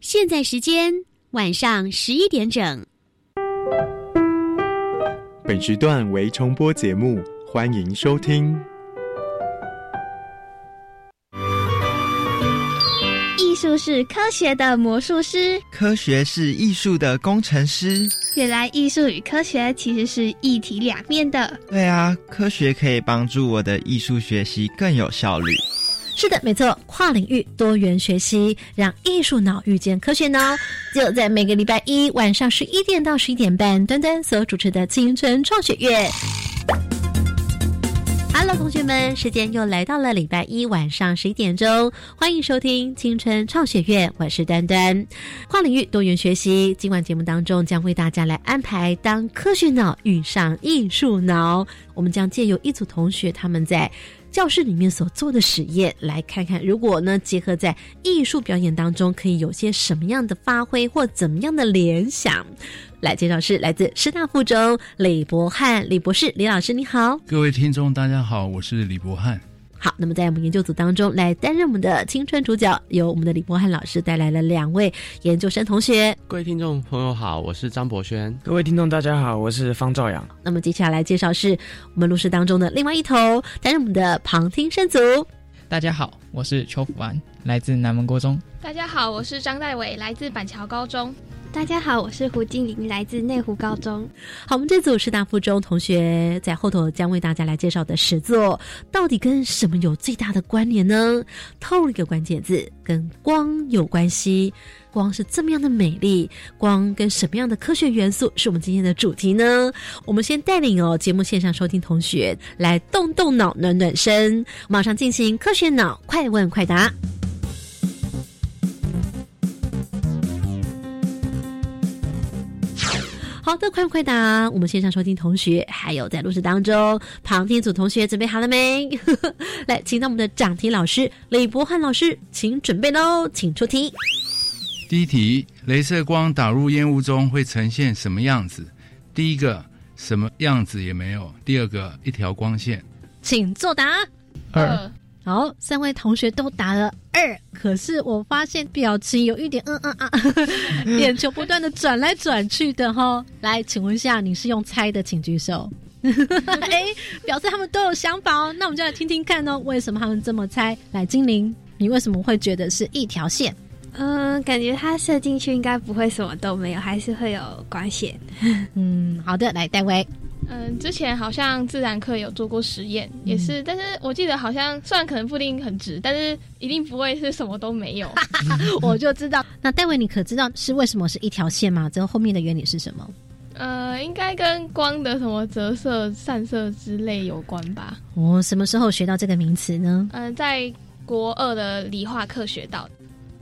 现在时间晚上十一点整。本时段为重播节目，欢迎收听。术是科学的魔术师，科学是艺术的工程师。原来艺术与科学其实是一体两面的。对啊，科学可以帮助我的艺术学习更有效率。是的，没错，跨领域多元学习，让艺术脑遇见科学脑，就在每个礼拜一晚上十一点到十一点半，端端所主持的青春创学院。Hello，同学们，时间又来到了礼拜一晚上十一点钟，欢迎收听青春创学院，我是端端。跨领域多元学习，今晚节目当中将为大家来安排当科学脑遇上艺术脑，我们将借由一组同学他们在。教室里面所做的实验，来看看如果呢结合在艺术表演当中，可以有些什么样的发挥或怎么样的联想？来介绍是来自师大附中李博翰李博士李老师，你好，各位听众大家好，我是李博翰。好，那么在我们研究组当中来担任我们的青春主角，由我们的李博翰老师带来了两位研究生同学。各位听众朋友好，我是张博轩。各位听众大家好，我是方兆阳。那么接下来介绍是我们录室当中的另外一头，担任我们的旁听生组。大家好，我是邱福安，来自南门国中。大家好，我是张代伟，来自板桥高中。大家好，我是胡静玲，来自内湖高中。好，我们这组师大附中同学在后头将为大家来介绍的诗作，到底跟什么有最大的关联呢？透露一个关键字，跟光有关系。光是这么样的美丽，光跟什么样的科学元素是我们今天的主题呢？我们先带领哦节目线上收听同学来动动脑、暖暖身，马上进行科学脑快问快答。好的，快不快答！我们线上收听同学，还有在录制当中旁听组同学，准备好了没？来，请到我们的讲题老师李博翰老师，请准备喽，请出题。第一题：镭射光打入烟雾中会呈现什么样子？第一个，什么样子也没有；第二个，一条光线。请作答。二。好，三位同学都答了二，可是我发现表情有一点嗯嗯啊，眼球不断的转来转去的哈。来，请问一下，你是用猜的，请举手。哎，表示他们都有想法哦。那我们就来听听看哦，为什么他们这么猜？来，精灵，你为什么会觉得是一条线？嗯，感觉它射进去应该不会什么都没有，还是会有光线。嗯，好的，来，戴维。嗯，之前好像自然课有做过实验，也是，但是我记得好像虽然可能不一定很直，但是一定不会是什么都没有。我就知道，那戴维，你可知道是为什么是一条线吗？这个后面的原理是什么？呃，应该跟光的什么折射、散射之类有关吧。我什么时候学到这个名词呢？嗯，在国二的理化课学到，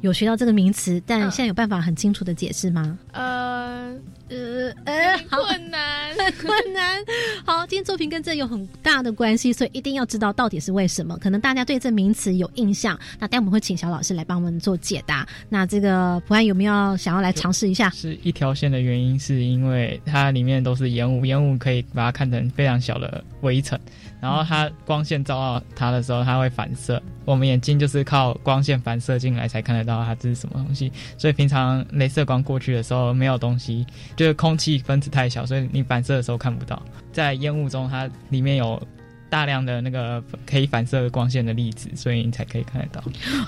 有学到这个名词，但现在有办法很清楚的解释吗？呃。呃呃，困难，困难。好，今天作品跟这有很大的关系，所以一定要知道到底是为什么。可能大家对这名词有印象，那待会我们会请小老师来帮我们做解答。那这个普安有没有想要来尝试一下？是一条线的原因，是因为它里面都是烟雾，烟雾可以把它看成非常小的微尘。然后它光线照到它的时候，它会反射。我们眼睛就是靠光线反射进来才看得到它这是什么东西。所以平常镭射光过去的时候，没有东西，就是空气分子太小，所以你反射的时候看不到。在烟雾中，它里面有大量的那个可以反射光线的粒子，所以你才可以看得到。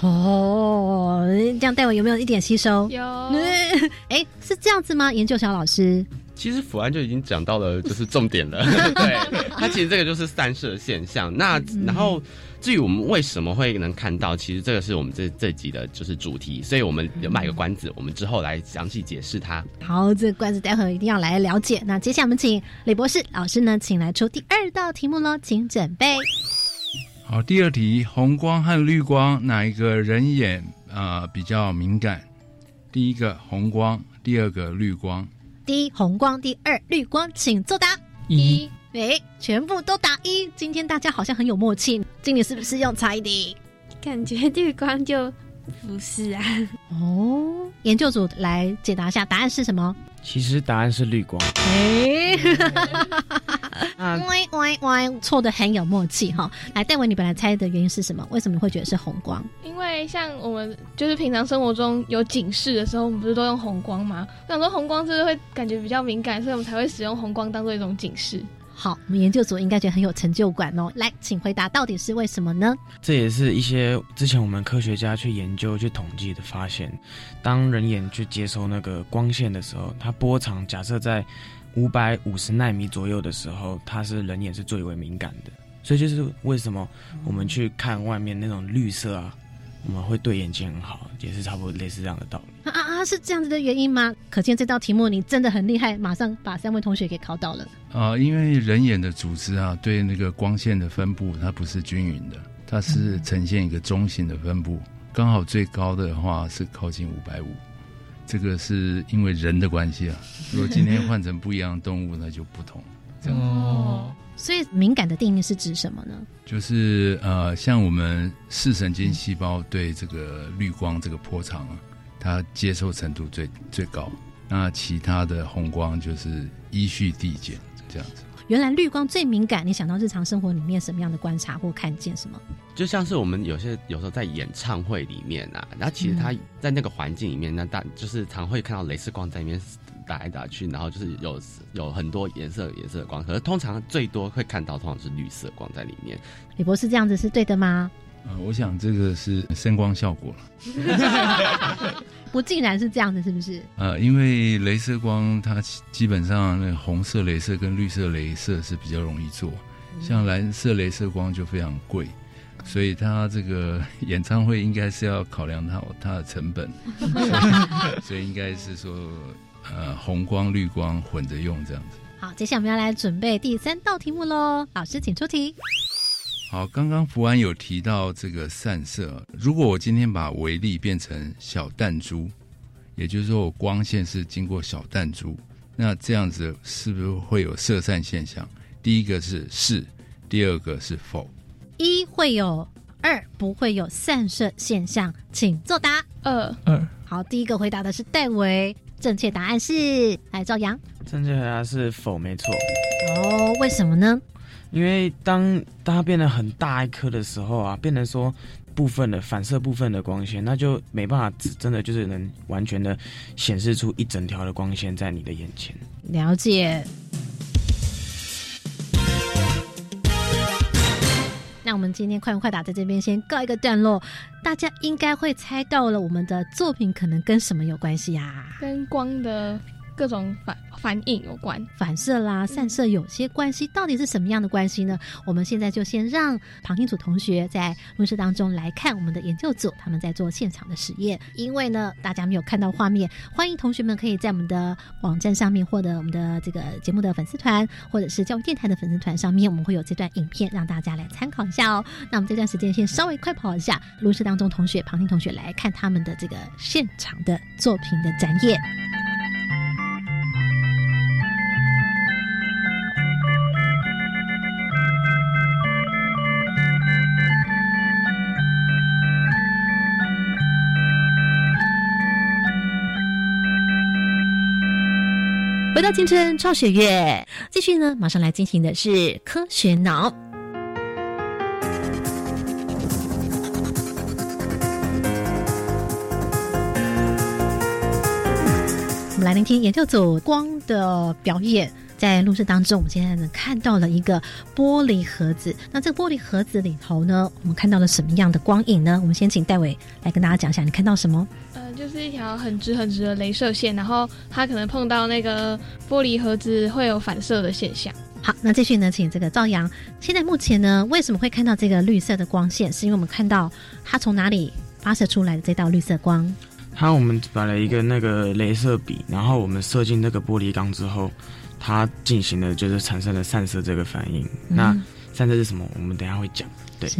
哦，这样待会有没有一点吸收？有。哎，是这样子吗？研究小老师。其实福安就已经讲到了，就是重点了。对，它其实这个就是散射现象。那然后至于我们为什么会能看到，其实这个是我们这这集的就是主题，所以我们卖个关子，我们之后来详细解释它。好，这个关子待会一定要来了解。那接下来我们请李博士老师呢，请来出第二道题目喽，请准备。好，第二题，红光和绿光哪一个人眼啊比较敏感？第一个红光，第二个绿光。第一红光，第二绿光，请作答。一，喂，全部都答一。今天大家好像很有默契。今年是不是用猜的？感觉绿光就不是啊。哦，研究组来解答一下，答案是什么？其实答案是绿光。哎，歪歪歪，错的很有默契哈。来，戴维，你本来猜的原因是什么？为什么会觉得是红光？因为像我们就是平常生活中有警示的时候，我们不是都用红光吗？我想说红光是不是会感觉比较敏感，所以我们才会使用红光当做一种警示。好，我们研究组应该觉得很有成就感哦。来，请回答，到底是为什么呢？这也是一些之前我们科学家去研究、去统计的发现。当人眼去接收那个光线的时候，它波长假设在五百五十纳米左右的时候，它是人眼是最为敏感的。所以就是为什么我们去看外面那种绿色啊，我们会对眼睛很好，也是差不多类似这样的道理。啊啊，是这样子的原因吗？可见这道题目你真的很厉害，马上把三位同学给考倒了。啊，因为人眼的组织啊，对那个光线的分布，它不是均匀的，它是呈现一个中型的分布。刚好最高的话是靠近五百五，这个是因为人的关系啊。如果今天换成不一样的动物，那就不同。哦，所以敏感的定义是指什么呢？就是呃，像我们视神经细胞对这个绿光这个波长啊，它接受程度最最高。那其他的红光就是依序递减这样子。原来绿光最敏感，你想到日常生活里面什么样的观察或看见什么？就像是我们有些有时候在演唱会里面啊，然后其实它在那个环境里面，那大就是常会看到镭射光在里面打来打去，然后就是有有很多颜色颜色的光，可是通常最多会看到通常是绿色光在里面。李博士这样子是对的吗？呃，我想这个是声光效果了。不，竟然是这样子，是不是？呃，因为镭射光它基本上那红色镭射跟绿色镭射是比较容易做，像蓝色镭射光就非常贵，所以它这个演唱会应该是要考量它它的成本，所以应该是说呃红光绿光混着用这样子。好，接下来我们要来准备第三道题目喽，老师请出题。好，刚刚福安有提到这个散射。如果我今天把微粒变成小弹珠，也就是说我光线是经过小弹珠，那这样子是不是会有射散现象？第一个是是，第二个是否？一会有，二不会有散射现象，请作答。二二。好，第一个回答的是戴维，正确答案是来赵阳。正确回答是否，没错。哦，为什么呢？因为当当它变得很大一颗的时候啊，变成说部分的反射部分的光线，那就没办法真的就是能完全的显示出一整条的光线在你的眼前。了解。那我们今天快问快答在这边先告一个段落，大家应该会猜到了，我们的作品可能跟什么有关系呀？跟光的。各种反反应有关，反射啦、散射有些关系，到底是什么样的关系呢？我们现在就先让旁听组同学在录室当中来看我们的研究组他们在做现场的实验。因为呢，大家没有看到画面，欢迎同学们可以在我们的网站上面，或者我们的这个节目的粉丝团，或者是教育电台的粉丝团上面，我们会有这段影片让大家来参考一下哦。那我们这段时间先稍微快跑一下，录室当中同学、旁听同学来看他们的这个现场的作品的展演。回到青春创学院，继续呢，马上来进行的是科学脑。我们来聆听研究组光的表演。在录制当中，我们现在呢看到了一个玻璃盒子。那这个玻璃盒子里头呢，我们看到了什么样的光影呢？我们先请戴伟来跟大家讲一下，你看到什么？呃，就是一条很直很直的镭射线，然后它可能碰到那个玻璃盒子会有反射的现象。好，那继续呢，请这个赵阳。现在目前呢，为什么会看到这个绿色的光线？是因为我们看到它从哪里发射出来的这道绿色光？它我们摆了一个那个镭射笔，然后我们射进那个玻璃缸之后。它进行的就是产生了散射这个反应。那散射是什么？我们等下会讲。对，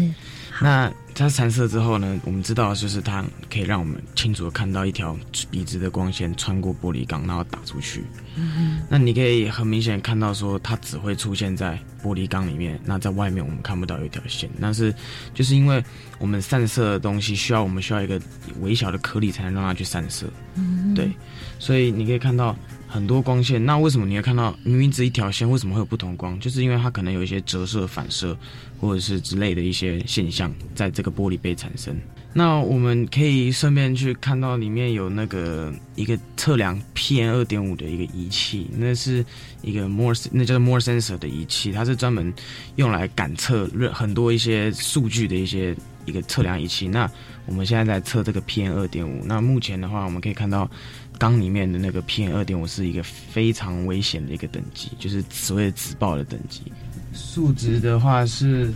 那它散射之后呢？我们知道就是它可以让我们清楚的看到一条笔直的光线穿过玻璃缸，然后打出去。嗯那你可以很明显看到说，它只会出现在玻璃缸里面。那在外面我们看不到有一条线。那是就是因为我们散射的东西需要我们需要一个微小的颗粒才能让它去散射。嗯。对，所以你可以看到。很多光线，那为什么你会看到明明只一条线，为什么会有不同光？就是因为它可能有一些折射、反射，或者是之类的一些现象在这个玻璃杯产生。那我们可以顺便去看到里面有那个一个测量 PM 二点五的一个仪器，那是一个 More 那叫做 More Sensor 的仪器，它是专门用来感测很多一些数据的一些一个测量仪器。那我们现在在测这个 PM 二点五，那目前的话，我们可以看到缸里面的那个 PM 二点五是一个非常危险的一个等级，就是所谓的紫爆的等级。数值的话是。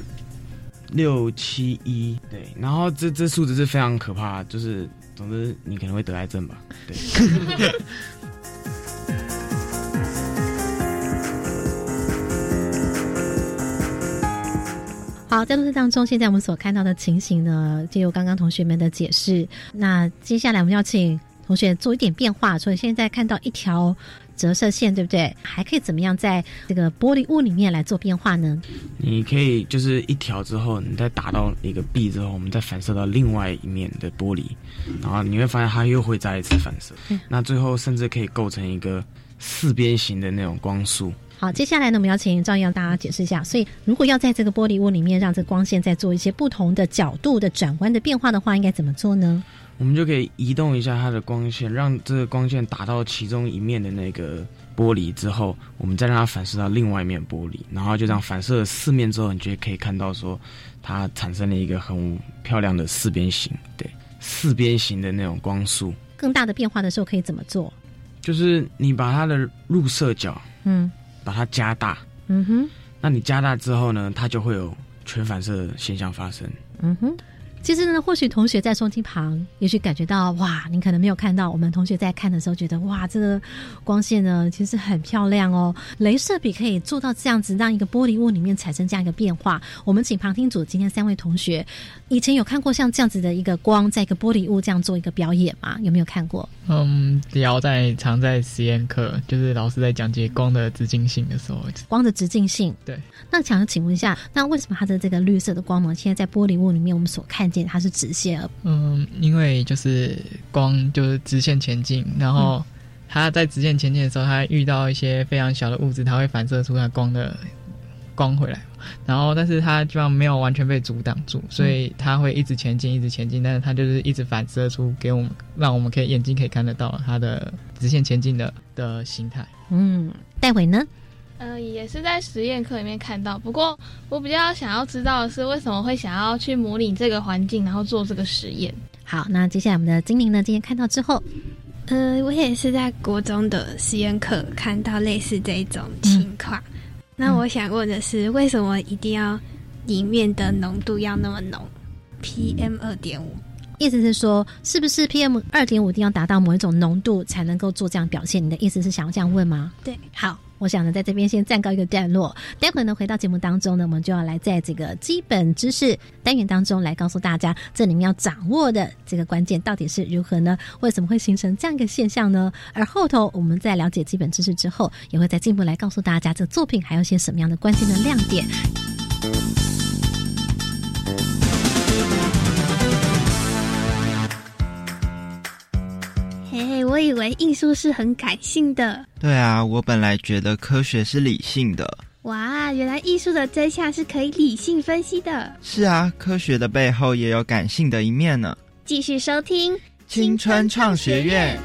六七一对，然后这这数值是非常可怕，就是总之你可能会得癌症吧，对。好，在录制当中，现在我们所看到的情形呢，就由刚刚同学们的解释。那接下来我们要请同学做一点变化，所以现在看到一条。折射线对不对？还可以怎么样在这个玻璃屋里面来做变化呢？你可以就是一条之后，你再打到一个壁之后，我们再反射到另外一面的玻璃，然后你会发现它又会再一次反射。那最后甚至可以构成一个四边形的那种光束。好，接下来呢，我们要请赵阳大家解释一下。所以，如果要在这个玻璃屋里面让这光线再做一些不同的角度的转弯的变化的话，应该怎么做呢？我们就可以移动一下它的光线，让这个光线打到其中一面的那个玻璃之后，我们再让它反射到另外一面玻璃，然后就这样反射四面之后，你就可以看到说它产生了一个很漂亮的四边形，对，四边形的那种光束。更大的变化的时候可以怎么做？就是你把它的入射角，嗯，把它加大，嗯哼，那你加大之后呢，它就会有全反射现象发生，嗯哼。其实呢，或许同学在收听旁，也许感觉到哇，你可能没有看到。我们同学在看的时候，觉得哇，这个光线呢，其实很漂亮哦。镭射笔可以做到这样子，让一个玻璃屋里面产生这样一个变化。我们请旁听组今天三位同学，以前有看过像这样子的一个光，在一个玻璃屋这样做一个表演吗？有没有看过？嗯，只要在常在实验课，就是老师在讲解光的直径性的时候，光的直径性。对。那想请问一下，那为什么它的这个绿色的光芒，现在在玻璃屋里面我们所看？它是直线，嗯，因为就是光就是直线前进，然后它在直线前进的时候，它遇到一些非常小的物质，它会反射出它光的光回来，然后但是它基本上没有完全被阻挡住，所以它会一直前进，一直前进，但是它就是一直反射出给我们，让我们可以眼睛可以看得到它的直线前进的的形态。嗯，待会呢？呃，也是在实验课里面看到。不过，我比较想要知道的是，为什么会想要去模拟这个环境，然后做这个实验？好，那接下来我们的精灵呢？今天看到之后，呃，我也是在国中的实验课看到类似这种情况。那我想问的是，为什么一定要里面的浓度要那么浓？PM 二点五，意思是说，是不是 PM 二点五一定要达到某一种浓度才能够做这样表现？你的意思是想要这样问吗？对，好。我想呢，在这边先暂告一个段落。待会呢，回到节目当中呢，我们就要来在这个基本知识单元当中来告诉大家，这里面要掌握的这个关键到底是如何呢？为什么会形成这样一个现象呢？而后头我们在了解基本知识之后，也会再进一步来告诉大家，这个作品还有些什么样的关键的亮点。以为艺术是很感性的。对啊，我本来觉得科学是理性的。哇，原来艺术的真相是可以理性分析的。是啊，科学的背后也有感性的一面呢。继续收听青春创学院。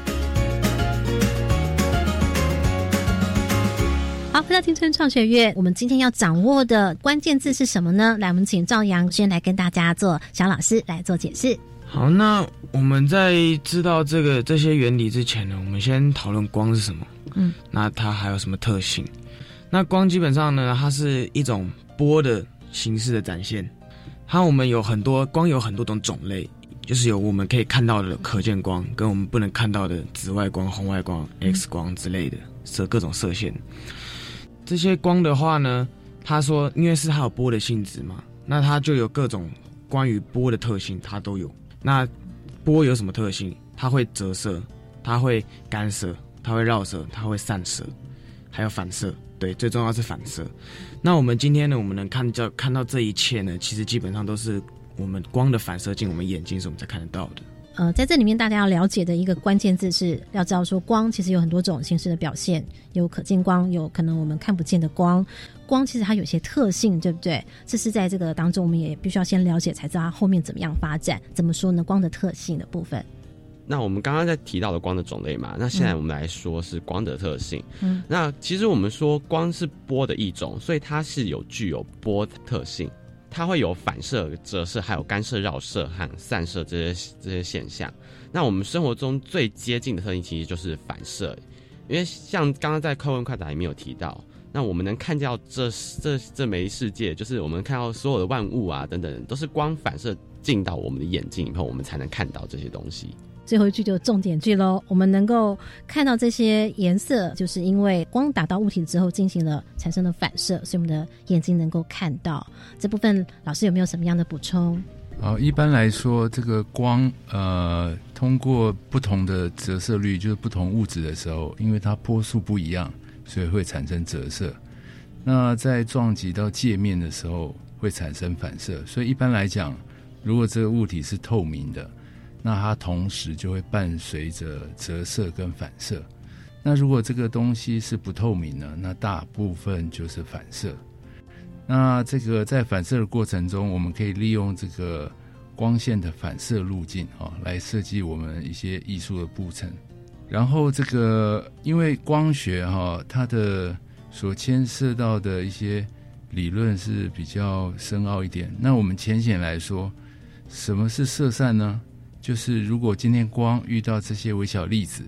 好，回到青春创学院，我们今天要掌握的关键字是什么呢？来，我们请赵阳先来跟大家做小老师来做解释。好，那我们在知道这个这些原理之前呢，我们先讨论光是什么。嗯，那它还有什么特性？那光基本上呢，它是一种波的形式的展现。它我们有很多光，有很多种种类，就是有我们可以看到的可见光，跟我们不能看到的紫外光、红外光、X 光之类的射各种射线。这些光的话呢，他说因为是它有波的性质嘛，那它就有各种关于波的特性，它都有。那波有什么特性？它会折射，它会干涉，它会绕射，它会散射，还有反射。对，最重要是反射。那我们今天呢，我们能看到看到这一切呢，其实基本上都是我们光的反射进我们眼睛时，我们才看得到的。呃，在这里面大家要了解的一个关键字是要知道说光其实有很多种形式的表现，有可见光，有可能我们看不见的光。光其实它有些特性，对不对？这是在这个当中我们也必须要先了解，才知道它后面怎么样发展。怎么说呢？光的特性的部分。那我们刚刚在提到的光的种类嘛，那现在我们来说是光的特性。嗯，那其实我们说光是波的一种，所以它是有具有波特性，它会有反射、折射，还有干涉、绕射和散射这些这些现象。那我们生活中最接近的特性其实就是反射，因为像刚刚在快问快答里面有提到，那我们能看到这这这枚世界，就是我们看到所有的万物啊等等，都是光反射进到我们的眼睛以后，我们才能看到这些东西。最后一句就重点句喽，我们能够看到这些颜色，就是因为光打到物体之后进行了产生了反射，所以我们的眼睛能够看到这部分。老师有没有什么样的补充？好，一般来说，这个光呃，通过不同的折射率，就是不同物质的时候，因为它波速不一样，所以会产生折射。那在撞击到界面的时候，会产生反射。所以一般来讲，如果这个物体是透明的。那它同时就会伴随着折射跟反射。那如果这个东西是不透明的，那大部分就是反射。那这个在反射的过程中，我们可以利用这个光线的反射路径啊，来设计我们一些艺术的布层。然后这个因为光学哈，它的所牵涉到的一些理论是比较深奥一点。那我们浅显来说，什么是色散呢？就是如果今天光遇到这些微小粒子，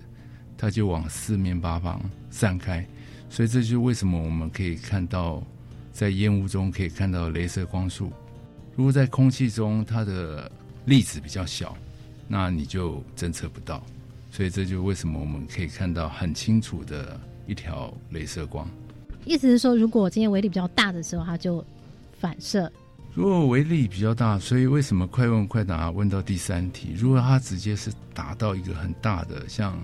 它就往四面八方散开，所以这就是为什么我们可以看到在烟雾中可以看到镭射光束。如果在空气中它的粒子比较小，那你就侦测不到。所以这就为什么我们可以看到很清楚的一条镭射光。意思是说，如果今天微粒比较大的时候，它就反射。如果微力比较大，所以为什么快问快答问到第三题？如果它直接是达到一个很大的，像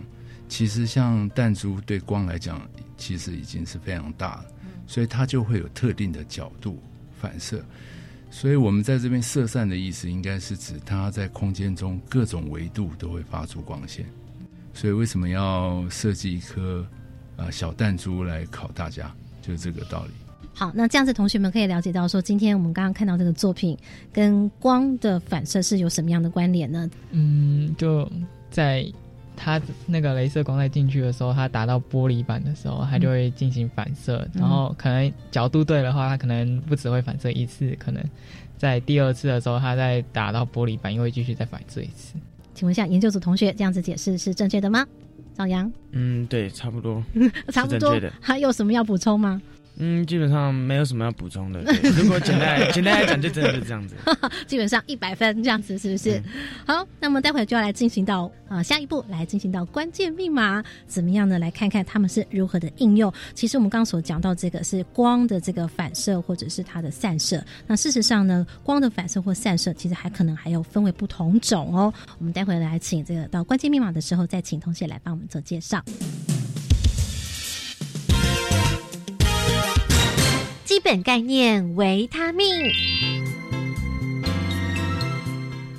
其实像弹珠对光来讲，其实已经是非常大了，所以它就会有特定的角度反射。所以我们在这边射散的意思，应该是指它在空间中各种维度都会发出光线。所以为什么要设计一颗呃小弹珠来考大家，就是这个道理。好，那这样子同学们可以了解到，说今天我们刚刚看到这个作品跟光的反射是有什么样的关联呢？嗯，就在它那个镭射光在进去的时候，它打到玻璃板的时候，它就会进行反射，然后可能角度对的话，它可能不只会反射一次，可能在第二次的时候，它再打到玻璃板又会继续再反射一次。请问一下研究组同学，这样子解释是正确的吗？赵阳？嗯，对，差不多，差不多。还有什么要补充吗？嗯，基本上没有什么要补充的。如果简单简单来讲，就真的是这样子。基本上一百分这样子，是不是？好，那么待会就要来进行到呃下一步，来进行到关键密码，怎么样呢？来看看他们是如何的应用。其实我们刚刚所讲到这个是光的这个反射或者是它的散射。那事实上呢，光的反射或散射其实还可能还有分为不同种哦。我们待会来请这个到关键密码的时候，再请同学来帮我们做介绍。基本概念：维他命。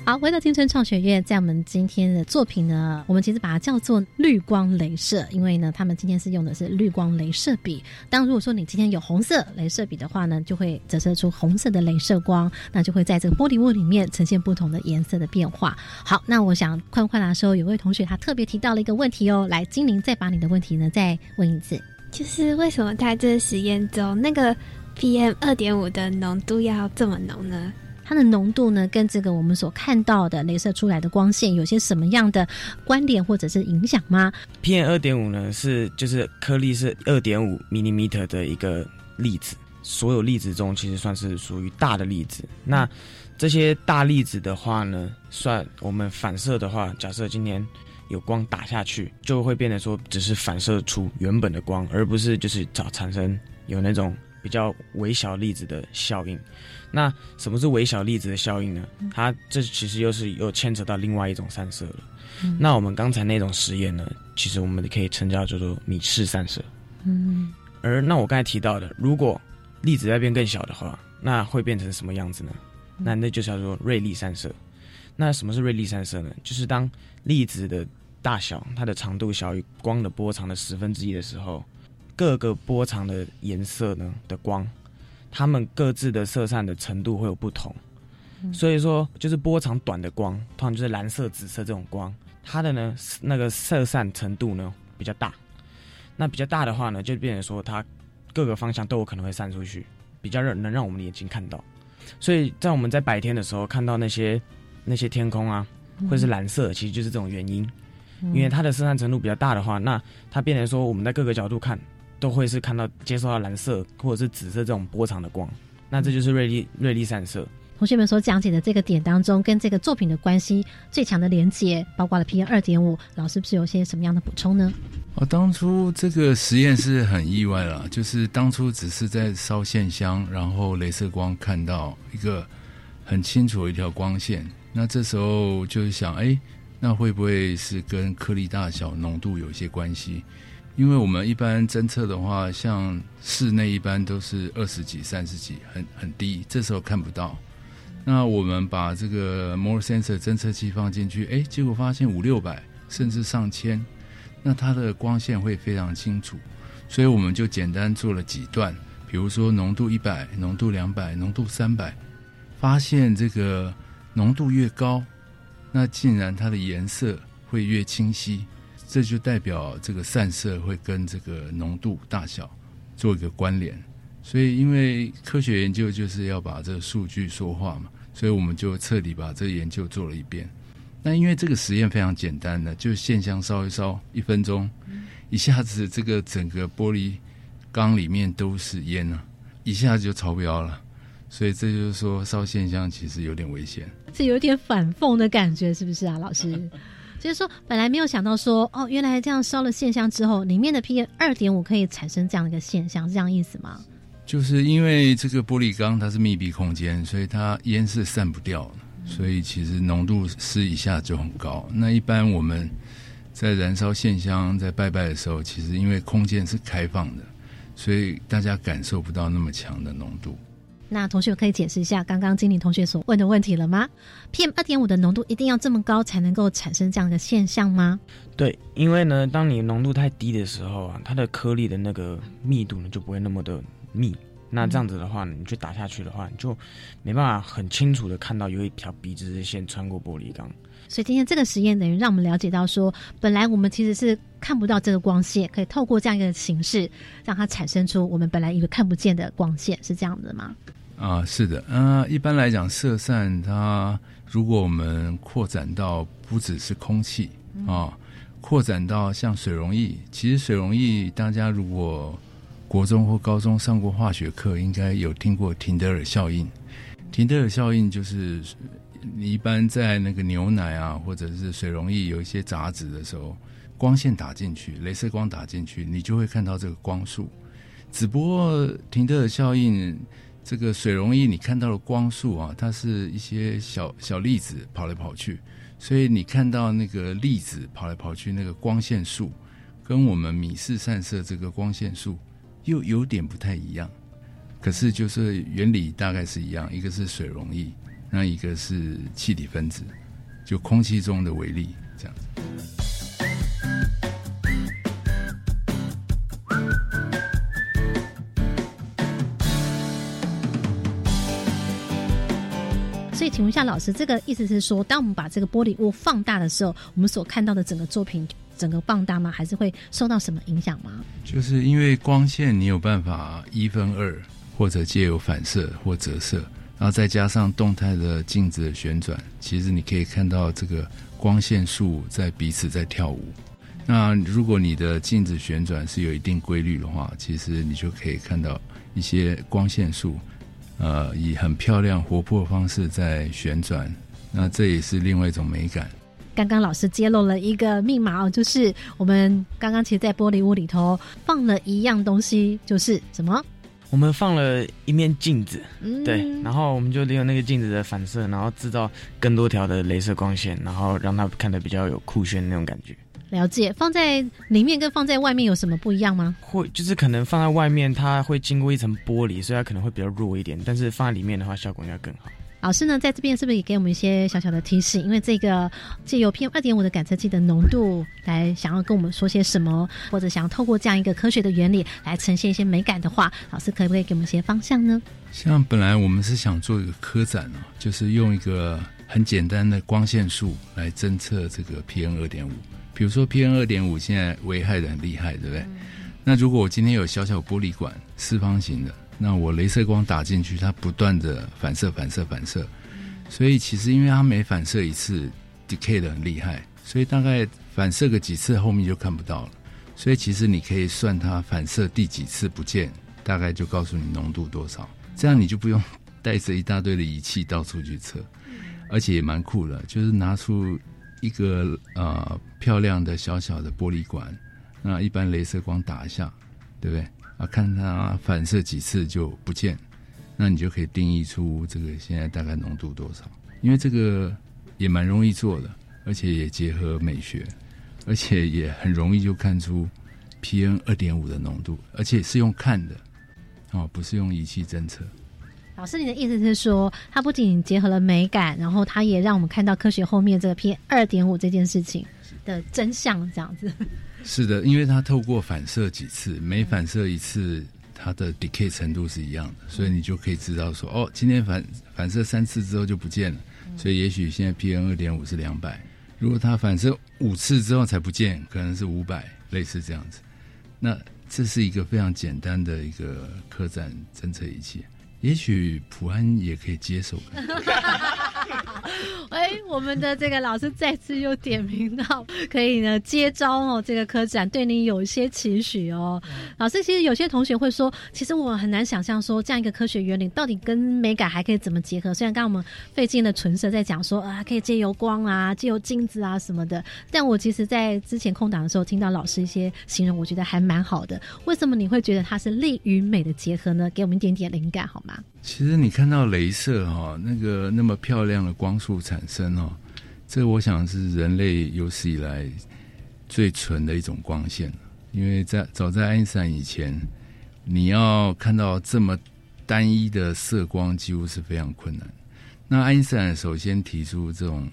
好，回到青春创学院，在我们今天的作品呢，我们其实把它叫做绿光镭射，因为呢，他们今天是用的是绿光镭射笔。当如果说你今天有红色镭射笔的话呢，就会折射出红色的镭射光，那就会在这个玻璃物里面呈现不同的颜色的变化。好，那我想快快答的时候，有位同学他特别提到了一个问题哦，来，精灵再把你的问题呢再问一次，就是为什么在这个实验中那个。PM 二点五的浓度要这么浓呢？它的浓度呢，跟这个我们所看到的镭射出来的光线有些什么样的关联或者是影响吗？PM 二点五呢，是就是颗粒是二点五 millimeter 的一个粒子，所有粒子中其实算是属于大的粒子。那这些大粒子的话呢，算我们反射的话，假设今天有光打下去，就会变得说只是反射出原本的光，而不是就是找产生有那种。比较微小粒子的效应，那什么是微小粒子的效应呢？它这其实又是又牵扯到另外一种散射了。那我们刚才那种实验呢，其实我们可以称叫叫做米氏散射。嗯，而那我刚才提到的，如果粒子在变更小的话，那会变成什么样子呢？那那就叫做瑞利散射。那什么是瑞利散射呢？就是当粒子的大小，它的长度小于光的波长的十分之一的时候，各个波长的颜色呢的光，它们各自的色散的程度会有不同。所以说，就是波长短的光，通常就是蓝色、紫色这种光，它的呢那个色散程度呢比较大。那比较大的话呢，就变成说它各个方向都有可能会散出去，比较让能让我们的眼睛看到。所以在我们在白天的时候看到那些那些天空啊，会是蓝色，其实就是这种原因。因为它的色散程度比较大的话，那它变成说我们在各个角度看都会是看到接受到蓝色或者是紫色这种波长的光。那这就是瑞利瑞利散射。同学们所讲解的这个点当中，跟这个作品的关系最强的连接，包括了 PM 二点五，老师是不是有些什么样的补充呢？哦，当初这个实验是很意外了，就是当初只是在烧线香，然后镭射光看到一个很清楚的一条光线，那这时候就是想，哎，那会不会是跟颗粒大小、浓度有一些关系？因为我们一般侦测的话，像室内一般都是二十几、三十几，很很低，这时候看不到。那我们把这个 more sensor 侦测器放进去，哎，结果发现五六百甚至上千，那它的光线会非常清楚，所以我们就简单做了几段，比如说浓度一百、浓度两百、浓度三百，发现这个浓度越高，那竟然它的颜色会越清晰，这就代表这个散射会跟这个浓度大小做一个关联。所以，因为科学研究就是要把这个数据说话嘛。所以我们就彻底把这个研究做了一遍。那因为这个实验非常简单的，就线香烧一烧，一分钟，一下子这个整个玻璃缸里面都是烟啊，一下子就超标了。所以这就是说，烧线香其实有点危险，这有点反讽的感觉，是不是啊，老师？就是说，本来没有想到说，哦，原来这样烧了线香之后，里面的 PM 二点五可以产生这样的一个现象，是这样意思吗？就是因为这个玻璃缸它是密闭空间，所以它烟是散不掉的，所以其实浓度是一下就很高。那一般我们在燃烧线香、在拜拜的时候，其实因为空间是开放的，所以大家感受不到那么强的浓度。那同学可以解释一下刚刚经理同学所问的问题了吗？PM 二点五的浓度一定要这么高才能够产生这样的现象吗？对，因为呢，当你浓度太低的时候啊，它的颗粒的那个密度呢就不会那么的。密，那这样子的话，你去打下去的话，你就没办法很清楚的看到有一条笔直的线穿过玻璃缸。所以今天这个实验等于让我们了解到，说本来我们其实是看不到这个光线，可以透过这样一个形式，让它产生出我们本来以为看不见的光线，是这样子吗？啊，是的，嗯，一般来讲，色散它如果我们扩展到不只是空气啊，扩展到像水溶液，其实水溶液大家如果国中或高中上过化学课，应该有听过廷德尔效应。廷德尔效应就是你一般在那个牛奶啊，或者是水溶液有一些杂质的时候，光线打进去，镭射光打进去，你就会看到这个光束。只不过廷德尔效应，这个水溶液你看到的光束啊，它是一些小小粒子跑来跑去，所以你看到那个粒子跑来跑去那个光线数，跟我们米氏散射这个光线数。又有点不太一样，可是就是原理大概是一样，一个是水溶液，那一个是气体分子，就空气中的微粒这样子。请问一下老师，这个意思是说，当我们把这个玻璃物放大的时候，我们所看到的整个作品？整个放大吗？还是会受到什么影响吗？就是因为光线，你有办法一分二，或者借由反射或折射，然后再加上动态的镜子的旋转，其实你可以看到这个光线束在彼此在跳舞。那如果你的镜子旋转是有一定规律的话，其实你就可以看到一些光线束，呃，以很漂亮活泼的方式在旋转。那这也是另外一种美感。刚刚老师揭露了一个密码哦，就是我们刚刚其实，在玻璃屋里头放了一样东西，就是什么？我们放了一面镜子，嗯对，然后我们就利用那个镜子的反射，然后制造更多条的镭射光线，然后让它看得比较有酷炫那种感觉。了解，放在里面跟放在外面有什么不一样吗？会，就是可能放在外面，它会经过一层玻璃，所以它可能会比较弱一点，但是放在里面的话，效果应该更好。老师呢，在这边是不是也给我们一些小小的提示？因为这个借由 PM 二点五的感测器的浓度来，想要跟我们说些什么，或者想要透过这样一个科学的原理来呈现一些美感的话，老师可不可以给我们一些方向呢？像本来我们是想做一个科展哦，就是用一个很简单的光线束来侦测这个 PM 二点五。比如说 Pn 二点五现在危害的很厉害，对不对？那如果我今天有小小玻璃管，四方形的，那我镭射光打进去，它不断的反射、反射、反射，所以其实因为它每反射一次，decay 的很厉害，所以大概反射个几次，后面就看不到了。所以其实你可以算它反射第几次不见，大概就告诉你浓度多少。这样你就不用带着一大堆的仪器到处去测，而且也蛮酷的，就是拿出一个呃漂亮的小小的玻璃管，那一般镭射光打一下，对不对？啊，看它反射几次就不见，那你就可以定义出这个现在大概浓度多少。因为这个也蛮容易做的，而且也结合美学，而且也很容易就看出 PM 二点五的浓度，而且是用看的。哦，不是用仪器侦测。老师，你的意思是说，它不仅结合了美感，然后它也让我们看到科学后面这个 P 二点五这件事情的真相，这样子。是的，因为它透过反射几次，每反射一次，它的 decay 程度是一样的，所以你就可以知道说，哦，今天反反射三次之后就不见了，所以也许现在 PM 二点五是两百，如果它反射五次之后才不见，可能是五百，类似这样子。那这是一个非常简单的一个客栈侦测仪器，也许普安也可以接受。哎，我们的这个老师再次又点名到，可以呢接招哦。这个科展对你有一些期许哦。老师，其实有些同学会说，其实我很难想象说这样一个科学原理到底跟美感还可以怎么结合。虽然刚刚我们费劲的唇舌在讲说啊，可以借由光啊，借由镜子啊什么的，但我其实在之前空档的时候听到老师一些形容，我觉得还蛮好的。为什么你会觉得它是力与美的结合呢？给我们一点点灵感好吗？其实你看到镭射哈，那个那么漂亮的光束产生哦，这我想是人类有史以来最纯的一种光线。因为在早在爱因斯坦以前，你要看到这么单一的色光，几乎是非常困难。那爱因斯坦首先提出这种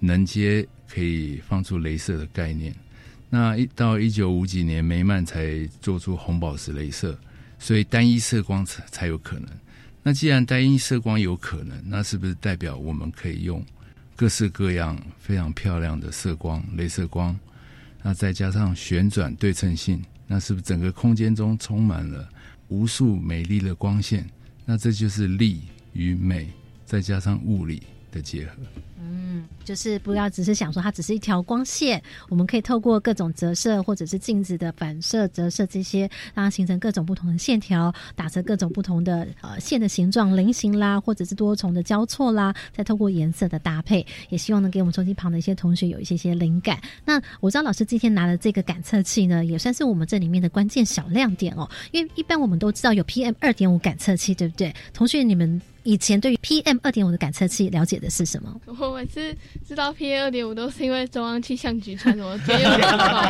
能接可以放出镭射的概念。那一到一九五几年，梅曼才做出红宝石镭射，所以单一色光才才有可能。那既然单一色光有可能，那是不是代表我们可以用各式各样非常漂亮的色光、镭射光？那再加上旋转对称性，那是不是整个空间中充满了无数美丽的光线？那这就是力与美，再加上物理的结合。嗯，就是不要只是想说它只是一条光线，我们可以透过各种折射或者是镜子的反射、折射这些，让它形成各种不同的线条，打成各种不同的呃线的形状，菱形啦，或者是多重的交错啦，再透过颜色的搭配，也希望能给我们手机旁的一些同学有一些些灵感。那我知道老师今天拿的这个感测器呢，也算是我们这里面的关键小亮点哦，因为一般我们都知道有 PM 二点五感测器，对不对？同学你们。以前对于 PM 二点五的感测器了解的是什么？我每次知道 PM 二点五都是因为中央气象局传什么天有报告，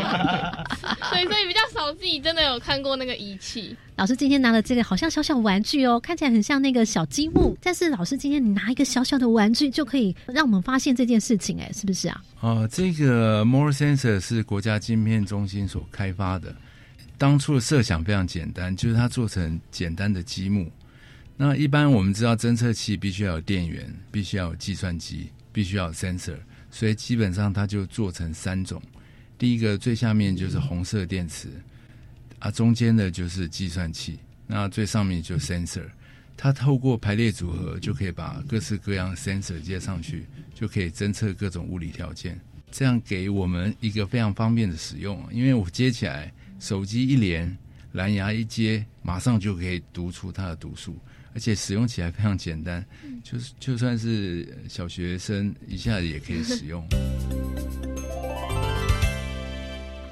所以所以比较少自己真的有看过那个仪器。老师今天拿了这个好像小小玩具哦，看起来很像那个小积木，但是老师今天你拿一个小小的玩具就可以让我们发现这件事情，哎，是不是啊？哦，这个 More Sensor 是国家晶片中心所开发的，当初的设想非常简单，就是它做成简单的积木。那一般我们知道，侦测器必须要有电源，必须要有计算机，必须要有 sensor，所以基本上它就做成三种。第一个最下面就是红色电池，啊，中间的就是计算器，那最上面就 sensor。它透过排列组合，就可以把各式各样 sensor 接上去，就可以侦测各种物理条件。这样给我们一个非常方便的使用，因为我接起来，手机一连，蓝牙一接，马上就可以读出它的读数。而且使用起来非常简单，就是就算是小学生一下子也可以使用。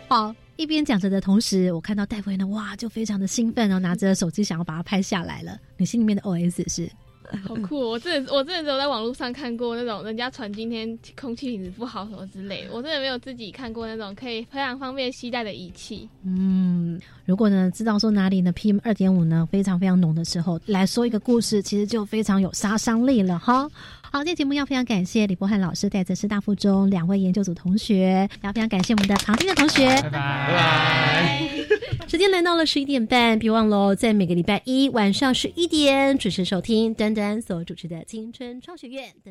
好，一边讲着的同时，我看到戴维呢，哇，就非常的兴奋然后，拿着手机想要把它拍下来了。你心里面的 OS 是？好酷！我真的我真的只有在网络上看过那种人家传今天空气品质不好什么之类，我真的没有自己看过那种可以非常方便携带的仪器。嗯，如果呢知道说哪里呢 PM 二点五呢非常非常浓的时候，来说一个故事，其实就非常有杀伤力了哈。好，今天节目要非常感谢李博翰老师带着师大附中两位研究组同学，要非常感谢我们的旁听的同学，拜拜拜拜。时间来到了十一点半，别忘了在每个礼拜一晚上十一点准时收听丹丹所主持的青春创学院。